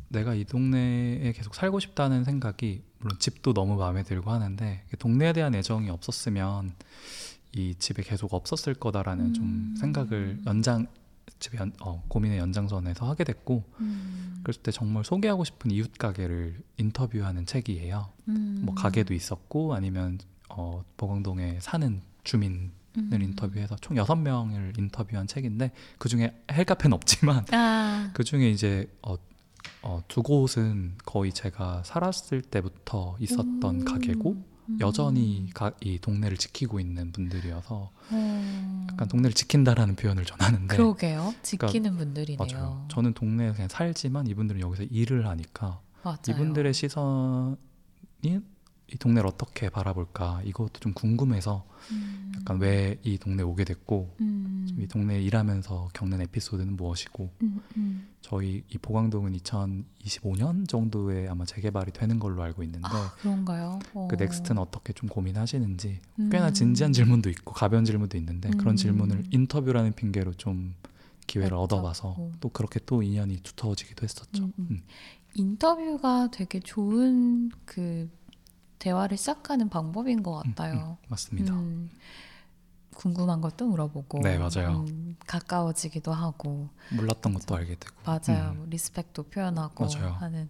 내가 이 동네에 계속 살고 싶다는 생각이 물론 집도 너무 마음에 들고 하는데 동네에 대한 애정이 없었으면 이 집에 계속 없었을 거다라는 음. 좀 생각을 연장 집에 연, 어, 고민의 연장선에서 하게 됐고 음, 그랬을 때 정말 소개하고 싶은 이웃 가게를 인터뷰하는 책이에요. 음, 뭐 가게도 있었고 아니면 어, 보광동에 사는 주민 음. 을 인터뷰해서 총 여섯 명을 인터뷰한 책인데 그 중에 헬카페는 없지만 아, 그 중에 이제 어, 어, 두 곳은 거의 제가 살았을 때부터 있었던 음, 가게고 음. 여전히 가, 이 동네를 지키고 있는 분들이어서 어, 약간 동네를 지킨다라는 표현을 전 하는데 그러게요. 지키는 분들이네요. 네. 그러니까 맞아요. 저는 동네에 그냥 살지만 이분들은 여기서 일을 하니까 맞아요. 이분들의 시선이 이 동네를 어떻게 바라볼까 이것도 좀 궁금해서 음, 약간 왜 이 동네에 오게 됐고 음, 이 동네에 일하면서 겪는 에피소드는 무엇이고 음, 음. 저희 이 보광동은 2025년 정도에 아마 재개발이 되는 걸로 알고 있는데 아, 그런가요? 어. 그 next는 어떻게 좀 고민하시는지 음. 꽤나 진지한 질문도 있고 가벼운 질문도 있는데 음. 그런 질문을 인터뷰라는 핑계로 좀 기회를 여쭤보고. 얻어봐서 또 그렇게 또 인연이 두터워지기도 했었죠. 음, 음. 음. 인터뷰가 되게 좋은 그 대화를 시작하는 방법인 것 음, 같아요. 음, 맞습니다. 음, 궁금한 것도 물어보고, 네, 맞아요. 음, 가까워지기도 하고, 몰랐던 것도 알게 되고 맞아요. 음, respect도 표현하고 맞아요. 하는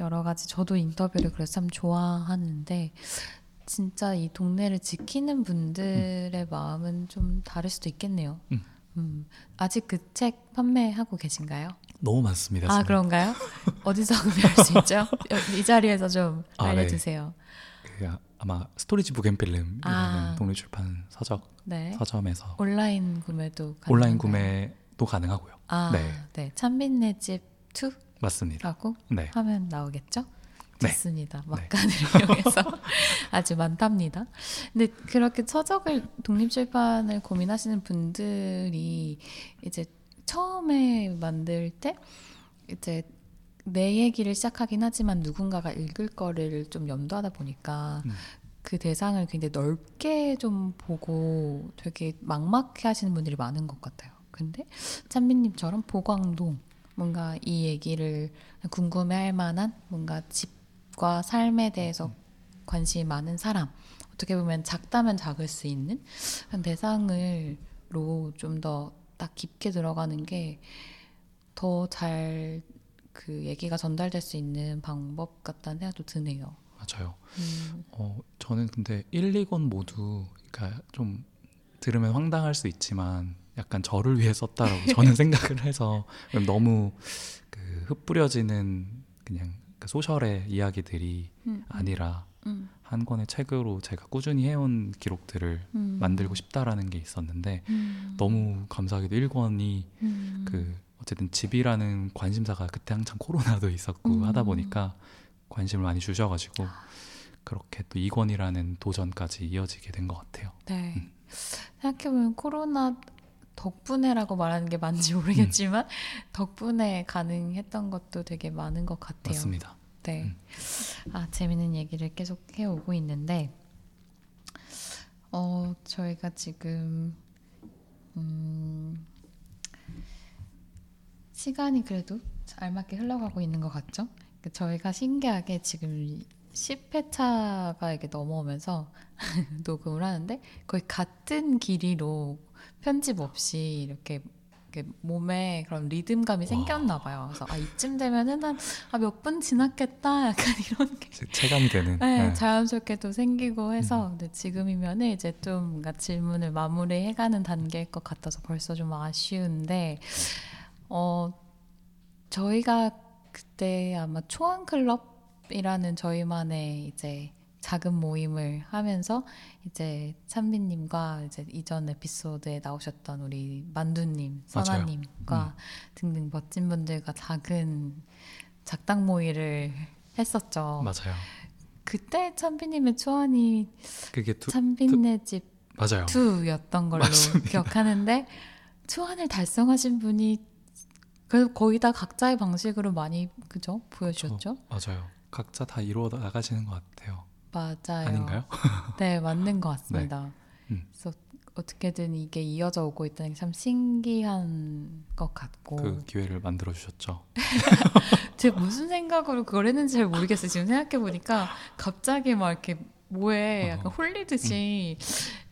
여러 가지. 저도 인터뷰를 그래서 참 좋아하는데 진짜 이 동네를 지키는 분들의 마음은 좀 다를 수도 있겠네요. 음. 음, 아직 그 책 판매하고 계신가요? 너무 많습니다. 아 지금. 그런가요? *laughs* 어디서 구매할 수 있죠? 이 자리에서 좀 아, 네. 알려주세요. 그 아- 아마 스토리지 북 앤필름이라는 아. 독립출판 서적 네. 서점에서 온라인 구매도 온라인 가능한가요? 구매도 가능하고요. 아, 네. 네. 찬빈네 집 2라고 맞습니다. 네. 하면 나오겠죠? 네. 좋습니다. 네. 막간을 *laughs* 이용해서 아주 많답니다. 근데 그렇게 서적을 독립출판을 고민하시는 분들이 이제 처음에 만들 때 이제 내 얘기를 시작하긴 하지만 누군가가 읽을 거를 좀 염두하다 보니까 음. 그 대상을 굉장히 넓게 좀 보고 되게 막막해 하시는 분들이 많은 것 같아요. 근데 찬빈님처럼 보광동 뭔가 이 얘기를 궁금해 할 만한 뭔가 집과 삶에 대해서 관심이 많은 사람 어떻게 보면 작다면 작을 수 있는 대상을로 좀 더 딱 깊게 들어가는 게 더 잘 그 얘기가 전달될 수 있는 방법 같다는 생각도 드네요. 맞아요. 음, 어, 저는 근데 1, 2권 모두 그러니까 좀 들으면 황당할 수 있지만 약간 저를 위해 썼다라고 저는 *laughs* 생각을 해서 너무 그 흩뿌려지는 그냥 그 소셜의 이야기들이 음, 아니라 음, 한 권의 책으로 제가 꾸준히 해온 기록들을 음, 만들고 싶다라는 게 있었는데 음, 너무 감사하게도 1권이 음, 그 어쨌든 집이라는 관심사가 그때 한창 코로나도 있었고 음. 하다 보니까 관심을 많이 주셔가지고 그렇게 또 2권이라는 도전까지 이어지게 된 것 같아요. 네. 음. 생각해보면 코로나 덕분에라고 말하는 게 맞는지 모르겠지만 덕분에 가능했던 것도 되게 많은 것 같아요. 맞습니다. 네. 음. 아 재밌는 얘기를 계속 해오고 있는데 어 어, 저희가 지금 음, 시간이 그래도 알맞게 흘러가고 있는 것 같죠? 그 저희가 신기하게 지금 10회차가 이렇게 넘어오면서 *laughs* 녹음을 하는데 거의 같은 길이로 편집 없이 이렇게 이렇게 몸에 그런 리듬감이 생겼나 봐요. 그래서 아 이쯤 되면은 한몇 분 지났겠다 약간 *laughs* 이런 게 이제 체감이 되는. 네, 네. 자연스럽게도 생기고 해서 근데 지금이면은 이제 좀 뭔가 질문을 마무리해가는 단계일 것 같아서 벌써 좀 아쉬운데 어 저희가 그때 아마 초안 클럽이라는 저희만의 이제 작은 모임을 하면서 이제 찬비님과 이제 이전 에피소드에 나오셨던 우리 만두님. 선아님과 등등 멋진 분들과 작은 작당 모의를 했었죠. 맞아요. 그때 찬비님의 초안이 그게 두, 찬비네 집 맞아요. 2였던 걸로 맞습니다. 기억하는데 초안을 달성하신 분이 그 거의 다 각자의 방식으로 많이 그죠 보여주셨죠? 맞아요. 각자 다 이루어 나가시는 것 같아요. 맞아요. 아닌가요? *laughs* 네 맞는 것 같습니다. 음. 그래서 어떻게든 이게 이어져 오고 있다는 게 참 신기한 것 같고 그 기회를 만들어 주셨죠. *laughs* 제가 무슨 생각으로 그걸 했는지 잘 모르겠어요. 지금 생각해 보니까 갑자기 막 이렇게 뭐에 약간 어. 홀리듯이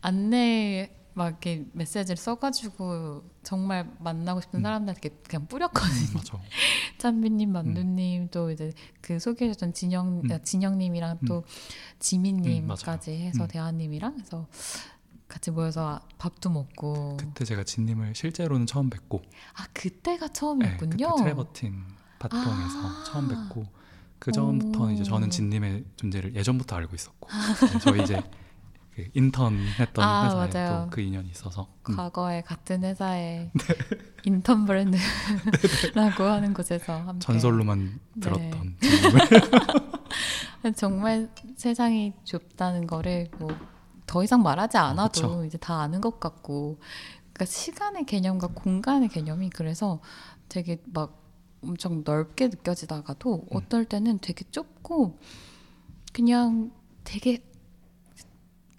안내 막 이렇게 메시지를 써가지고 정말 만나고 싶은 음. 사람들한테 그냥 뿌렸거든요. 맞아. *laughs* 찬비님, 만두님 또 이제 그 소개해줬던 진영 음. 진영님이랑 또 음, 지민님까지 맞아요. 해서 음. 대한님이랑 해서 같이 모여서 밥도 먹고 그때 제가 진님을 실제로는 처음 뵙고, 아 그때가 네, 처음이었군요. 그때 트레버틴 팟동에서 아. 처음 뵙고 그 전부터 이제 저는 오. 진님의 존재를 예전부터 알고 있었고, 네, 저희 이제 그 *laughs* 인턴 했던 아, 회사에 맞아요. 또그 인연이 있어서 음, 과거에 같은 회사의 *laughs* 네. 인턴 브랜드라고 *laughs* 하는 곳에서 함께 전설로만 네. 들었던 *laughs* 진님을 정말 세상이 좁다는 거를 뭐 더 이상 말하지 않아도 그쵸. 이제 다 아는 것 같고 그러니까 시간의 개념과 공간의 개념이 그래서 되게 막 엄청 넓게 느껴지다가도 음. 어떨 때는 되게 좁고 그냥 되게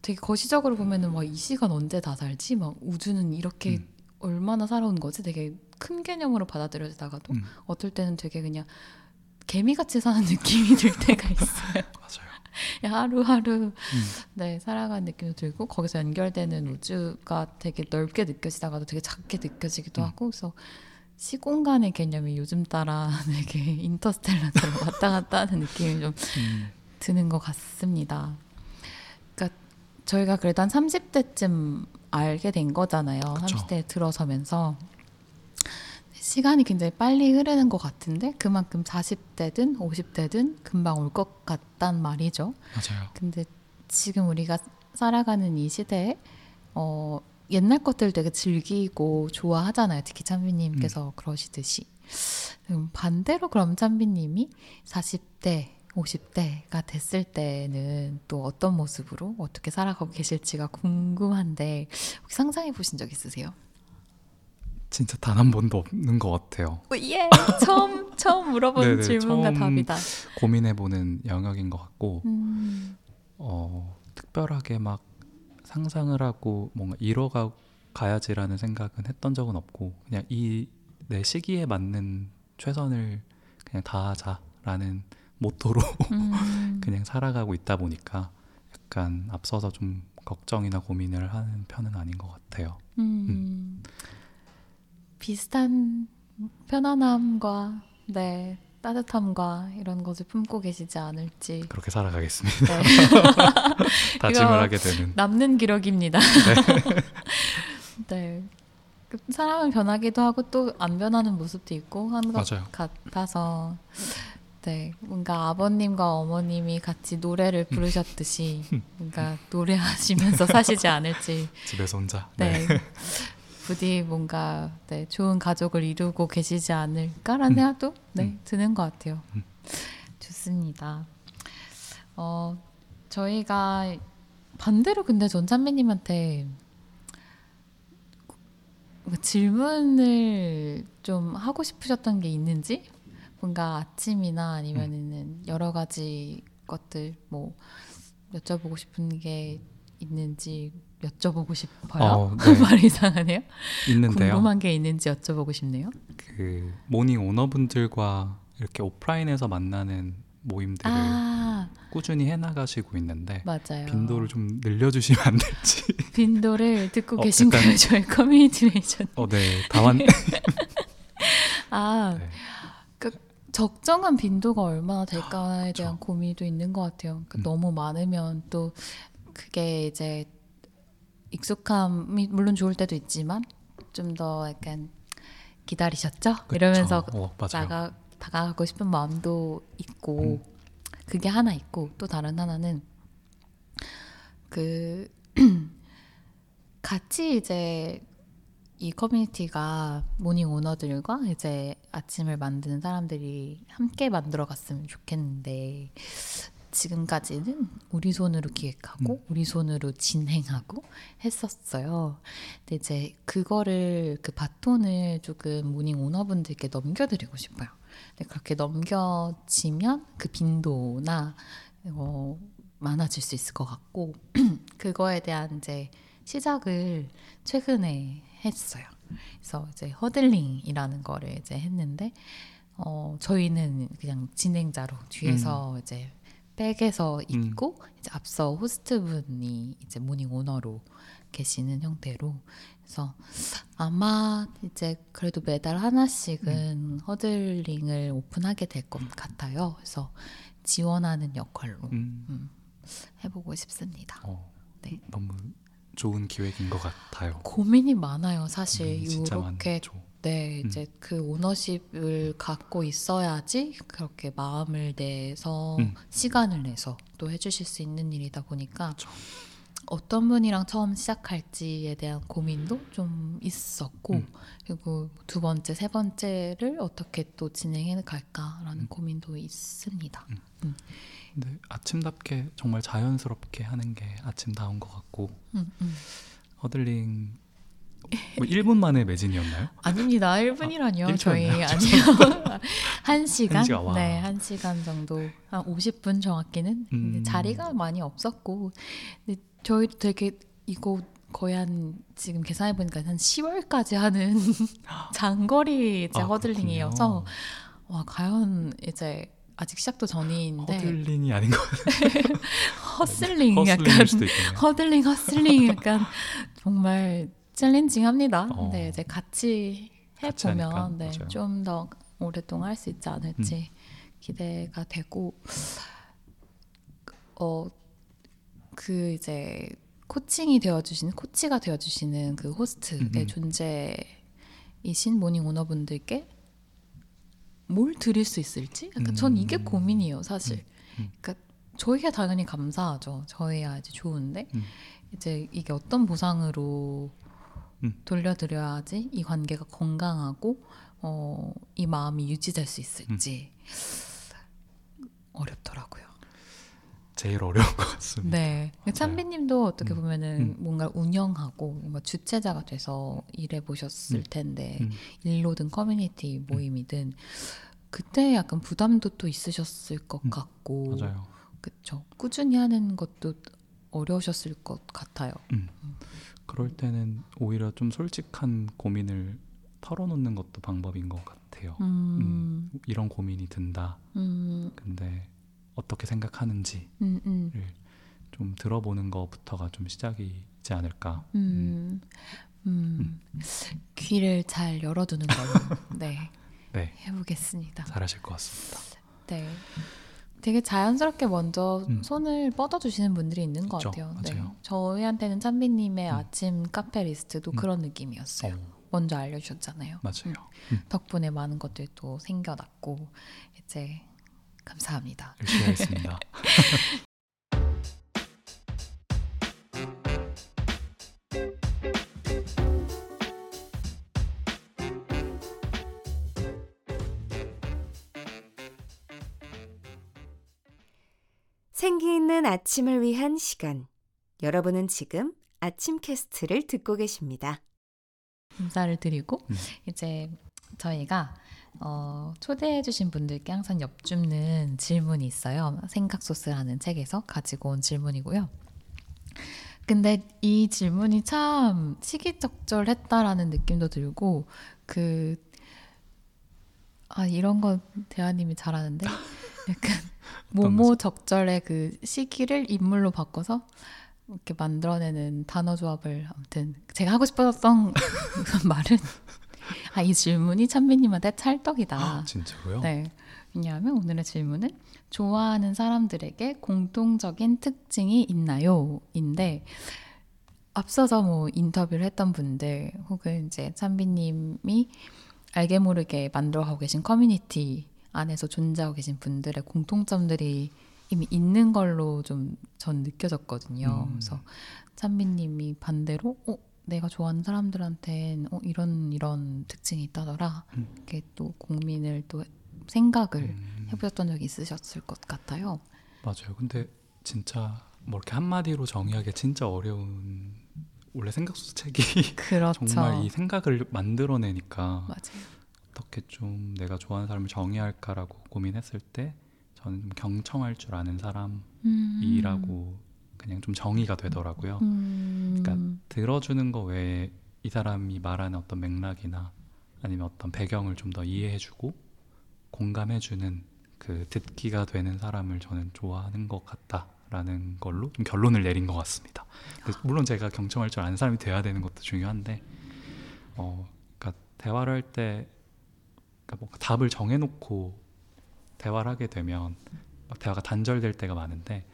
되게 거시적으로 보면은 막이 시간 언제 다 살지 막 우주는 이렇게 음. 얼마나 얼마나 살아온 거지 되게 큰 개념으로 받아들여지다가도 음, 어떨 때는 되게 그냥 개미같이 사는 *laughs* 느낌이 들 때가 있어요. *laughs* 맞아요. 하루하루 음, 네 살아가는 느낌도 들고 거기서 연결되는 우주가 되게 넓게 느껴지다가도 되게 작게 느껴지기도 음. 하고 그래서 시공간의 개념이 요즘 따라 *laughs* 되게 인터스텔라처럼 왔다 갔다 하는 느낌이 좀 음, 드는 것 같습니다. 그러니까 저희가 그래도 한 30대쯤 알게 된 거잖아요. 그쵸. 30대에 들어서면서 시간이 굉장히 빨리 흐르는 것 같은데 그만큼 40대든 50대든 금방 올 것 같단 말이죠. 맞아요. 근데 지금 우리가 살아가는 이 시대에 어, 옛날 것들 되게 즐기고 좋아하잖아요. 특히 찬비님께서 그러시듯이. 음, 반대로 그럼 찬비님이 40대, 50대가 됐을 때는 또 어떤 모습으로 어떻게 살아가고 계실지가 궁금한데 혹시 상상해 보신 적 있으세요? 진짜 단 한 번도 없는 것 같아요. 오, 예! 처음 *laughs* 처음 물어본 네네, 질문과 처음 답이다. 고민해보는 영역인 것 같고 음, 어, 특별하게 막 상상을 하고 뭔가 이뤄가 가야지라는 생각은 했던 적은 없고 그냥 이 내 시기에 맞는 최선을 그냥 다하자라는 모토로 음. *laughs* 그냥 살아가고 있다 보니까 약간 앞서서 좀 걱정이나 고민을 하는 편은 아닌 것 같아요. 음, 비슷한 편안함과 네 따뜻함과 이런 것을 품고 계시지 않을지 그렇게 살아가겠습니다. 네. *laughs* 다짐을 하게 되는. 남는 기록입니다. *laughs* 네. 그 사람은 변하기도 하고 또 안 변하는 모습도 있고 하는 것 맞아요. 같아서 네 뭔가 아버님과 어머님이 같이 노래를 부르셨듯이 *laughs* 뭔가 노래하시면서 사시지 않을지 집에서 혼자. 네. 부디 뭔가 네, 좋은 가족을 이루고 계시지 않을까라는 음. 생각도 네, 음. 드는 것 같아요. 음. 좋습니다. 어, 저희가 반대로 근데 전 찬배님한테 뭔가 질문을 좀 하고 싶으셨던 게 있는지 뭔가 아침이나 아니면은 여러 가지 것들 뭐 여쭤보고 싶은 게 있는지 여쭤보고 싶어요. 어, *laughs* 네. 말 이상하네요. 있는데요. 궁금한 게 있는지 여쭤보고 싶네요. 그 모닝 오너분들과 이렇게 오프라인에서 만나는 모임들을 아 꾸준히 해나가시고 있는데 맞아요. 빈도를 좀 늘려주시면 안 될지. *laughs* 빈도를 듣고 어, 계신가요? 저희 커뮤니티 메이션. 어, 네, 다만 *laughs* 아 네. 적정한 빈도가 얼마나 될까에 대한 그쵸. 고민도 있는 것 같아요. 그 음. 너무 많으면 또 그게 이제 익숙함이 물론 좋을 때도 있지만 좀 더 약간 기다리셨죠? 이러면서 그쵸. 어, 맞아요. 나가 다가가고 싶은 마음도 있고 음. 그게 하나 있고 또 다른 하나는 그 *clears throat* 같이 이제 이 커뮤니티가 모닝 오너들과 이제 아침을 만드는 사람들이 함께 만들어 갔으면 좋겠는데 지금까지는 우리 손으로 기획하고 우리 손으로 진행하고 했었어요. 근데 이제 그거를 그 바톤을 조금 morning owner분들께 넘겨드리고 싶어요. 근데 그렇게 넘겨지면 그 빈도나 어, 많아질 수 있을 것 같고 *clears throat* 그거에 대한 이제 시작을 최근에 했어요. 그래서 이제 huddling이라는 거를 이제 했는데 어, 저희는 그냥 진행자로 뒤에서 이제 back에서 있고 이제 앞서 호스트분이 이제 morning owner로 계시는 형태로 그래서 아마 이제 그래도 매달 하나씩은 huddling을 오픈하게 될 것 같아요. 그래서 지원하는 역할로 음, 해보고 싶습니다. 어, 네. 너무 좋은 기획인 것 같아요. 고민이 많아요, 사실. 음, 이렇게 많죠. 네, 이제 그 ownership을 갖고 있어야지 그렇게 마음을 내서 음. 시간을 내서 또 해주실 수 있는 일이다 보니까 그쵸. 어떤 분이랑 처음 시작할지에 대한 고민도 좀 있었고 음. 그리고 두 번째, 세 번째를 어떻게 또 진행해 갈까라는 음. 고민도 있습니다. 근데 아침답게 정말 자연스럽게 하는 게 아침다운 것 같고 음, 음. 허들링 뭐 1분 만에 매진이었나요? *laughs* 아닙니다. 1분이라뇨. 아, 저희 1분 이었나요? 아니요. *laughs* 한 시간? 한 시간, 와. 네, 한 시간 정도. 한 50분 정확히는. 음. 자리가 많이 없었고. 근데 저희도 되게 이거 거의 한 지금 계산해 보니까 한 10월까지 하는 *laughs* 장거리 이제 아, huddling이어서. 와 과연 이제 아직 시작도 전인데 huddling이 아닌 것 같아요. *laughs* hustling 약간. huddling hustling 약간 정말 challenging합니다. 어. 네, 이제 같이 하니까, 해보면 네. 좀 더 오랫동안 할 수 있지 않을지 음. 기대가 되고 어 그 이제 코칭이 되어주시는 코치가 되어주시는 그 호스트의 음, 음. 존재이신 morning owner분들께 뭘 드릴 수 있을지 약간 전 이게 음. 고민이에요 사실. 음. 그러니까 저희가 당연히 감사하죠. 저희야 이제 좋은데 음. 이제 이게 어떤 보상으로 음. 돌려드려야지 이 관계가 건강하고 어, 이 마음이 유지될 수 있을지 어렵더라고요. 제일 어려운 것 같습니다. 네. 찬비님도 어떻게 음. 보면은 음. 뭔가 운영하고 뭔가 주체자가 돼서 일해 보셨을 음. 텐데 음. 일로든 커뮤니티 모임이든 그때 약간 부담도 또 있으셨을 것 음. 같고 맞아요. 그쵸. 꾸준히 하는 것도 어려우셨을 것 같아요. 그럴 때는 오히려 좀 솔직한 고민을 털어놓는 것도 방법인 것 같아요. 음, 이런 고민이 든다. 음, 근데 어떻게 생각하는지를 음, 음, 좀 들어보는 것부터가 좀 시작이지 않을까. 음, 음. 귀를 잘 열어두는 걸로 *laughs* 네 네, 해보겠습니다. 잘하실 것 같습니다. 네. 되게 자연스럽게 먼저 음. 손을 뻗어주시는 분들이 있는 것 그쵸, 같아요. 맞아요. 네. 저희한테는 찬비님의 음. 아침 카페 리스트도 음. 그런 느낌이었어요. 어, 먼저 알려주셨잖아요. 맞아요. 덕분에 많은 것들도 생겨났고 이제 감사합니다. 열심히 하겠습니다. *laughs* 생기 있는 아침을 위한 시간. 여러분은 지금 아침 캐스트를 듣고 계십니다. 인사를 드리고 음. 이제 저희가 어, 초대해주신 분들께 항상 엽줍는 질문이 있어요. 생각소스라는 책에서 가지고 온 질문이고요. 근데 이 질문이 참 시기적절했다라는 느낌도 들고 그 아 이런 건 대하님이 잘하는데 *laughs* 약간 모모 적절의 그 시기를 인물로 바꿔서 이렇게 만들어내는 단어 조합을 아무튼 제가 하고 싶었던 *laughs* 말은 아 이 질문이 찬미님한테 찰떡이다. 아, 진짜로요? 네. 왜냐하면 오늘의 질문은 좋아하는 사람들에게 공통적인 특징이 있나요? 인데 앞서서 뭐 인터뷰를 했던 분들 혹은 이제 찬비님이 알게 모르게 만들어가고 계신 커뮤니티 안에서 존재하고 계신 분들의 공통점들이 이미 있는 걸로 좀 전 느껴졌거든요. 음. 그래서 찬비님이 반대로 어, 내가 좋아하는 사람들한텐 어, 이런 이런 특징이 있다더라. 음. 이렇게 또 고민을 또 생각을 음, 해보셨던 적이 있으셨을 것 같아요. 맞아요. 근데 진짜 뭐 이렇게 한마디로 정의하기 진짜 어려운 원래 생각 수책이 *laughs* 그렇죠. 정말 이 생각을 만들어내니까 맞아요. 어떻게 좀 내가 좋아하는 사람을 정의할까라고 고민했을 때 저는 좀 경청할 줄 아는 사람이라고 음. 그냥 좀 정의가 되더라고요. 음. 그러니까 들어주는 거 외에 이 사람이 말하는 어떤 맥락이나 아니면 어떤 배경을 좀 더 이해해주고 공감해주는 그 듣기가 되는 사람을 저는 좋아하는 것 같다라는 걸로 좀 결론을 내린 것 같습니다. 물론 제가 경청할 줄 아는 사람이 돼야 되는 것도 중요한데, 어, 그러니까 대화를 할 때 그러니까 뭔가 답을 정해놓고 대화를 하게 되면 막 대화가 단절될 때가 많은데 어,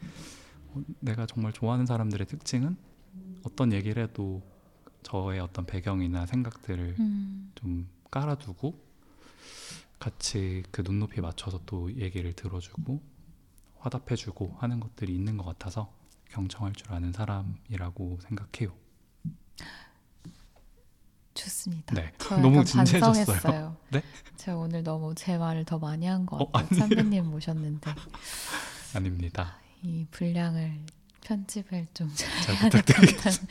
내가 정말 좋아하는 사람들의 특징은 어떤 얘기를 해도 저의 어떤 배경이나 생각들을 음. 좀 깔아두고 같이 그 눈높이에 맞춰서 또 얘기를 들어주고 화답해주고 하는 것들이 있는 것 같아서 경청할 줄 아는 사람이라고 생각해요. 좋습니다. 네. 저 *laughs* 너무 진지해졌어요. *laughs* 네? 제가 오늘 너무 제 말을 더 많이 한것 어, 같아요. 선배님 모셨는데 아닙니다. 이 분량을 편집을 좀 잘 해야 될것 부탁드리겠습니다. 같다는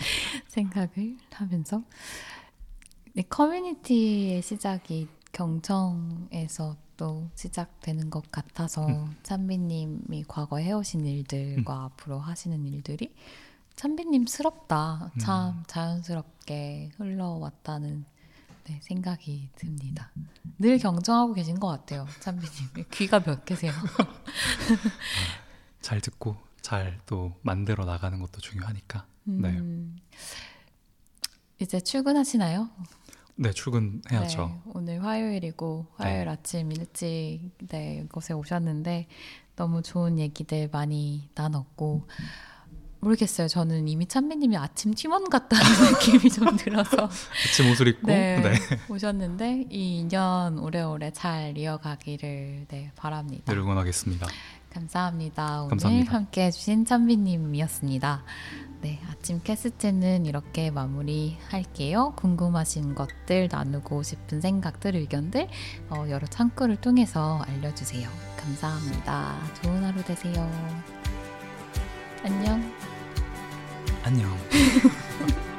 생각을 하면서 네, 커뮤니티의 시작이 경청에서 또 시작되는 것 같아서 음. 찬비님이 과거 해오신 일들과 앞으로 하시는 일들이 찬비님스럽다. 참 음. 자연스럽게 흘러왔다는 네, 생각이 듭니다. 늘 경청하고 계신 것 같아요, 찬비님. 귀가 몇 개세요? *laughs* 잘 듣고 잘 또 만들어 나가는 것도 중요하니까. 네. 음, 이제 출근하시나요? 네, 출근해야죠. 네, 오늘 화요일이고 화요일 네. 아침 일찍 네, 곳에 오셨는데 너무 좋은 얘기들 많이 나눴고 모르겠어요. 저는 이미 찬미님이 아침 팀원 같다는 *laughs* 느낌이 좀 들어서 아침 옷을 입고 네, 네. 오셨는데 이 인연 오래오래 잘 이어가기를 네, 바랍니다. 늘 응원하겠습니다. 감사합니다. 오늘 감사합니다. 함께 해주신 찬비님이었습니다. 네, 아침 캐스트는 이렇게 마무리할게요. 궁금하신 것들, 나누고 싶은 생각들, 의견들 어, 여러 창구를 통해서 알려주세요. 감사합니다. 좋은 하루 되세요. 안녕. 안녕. *laughs*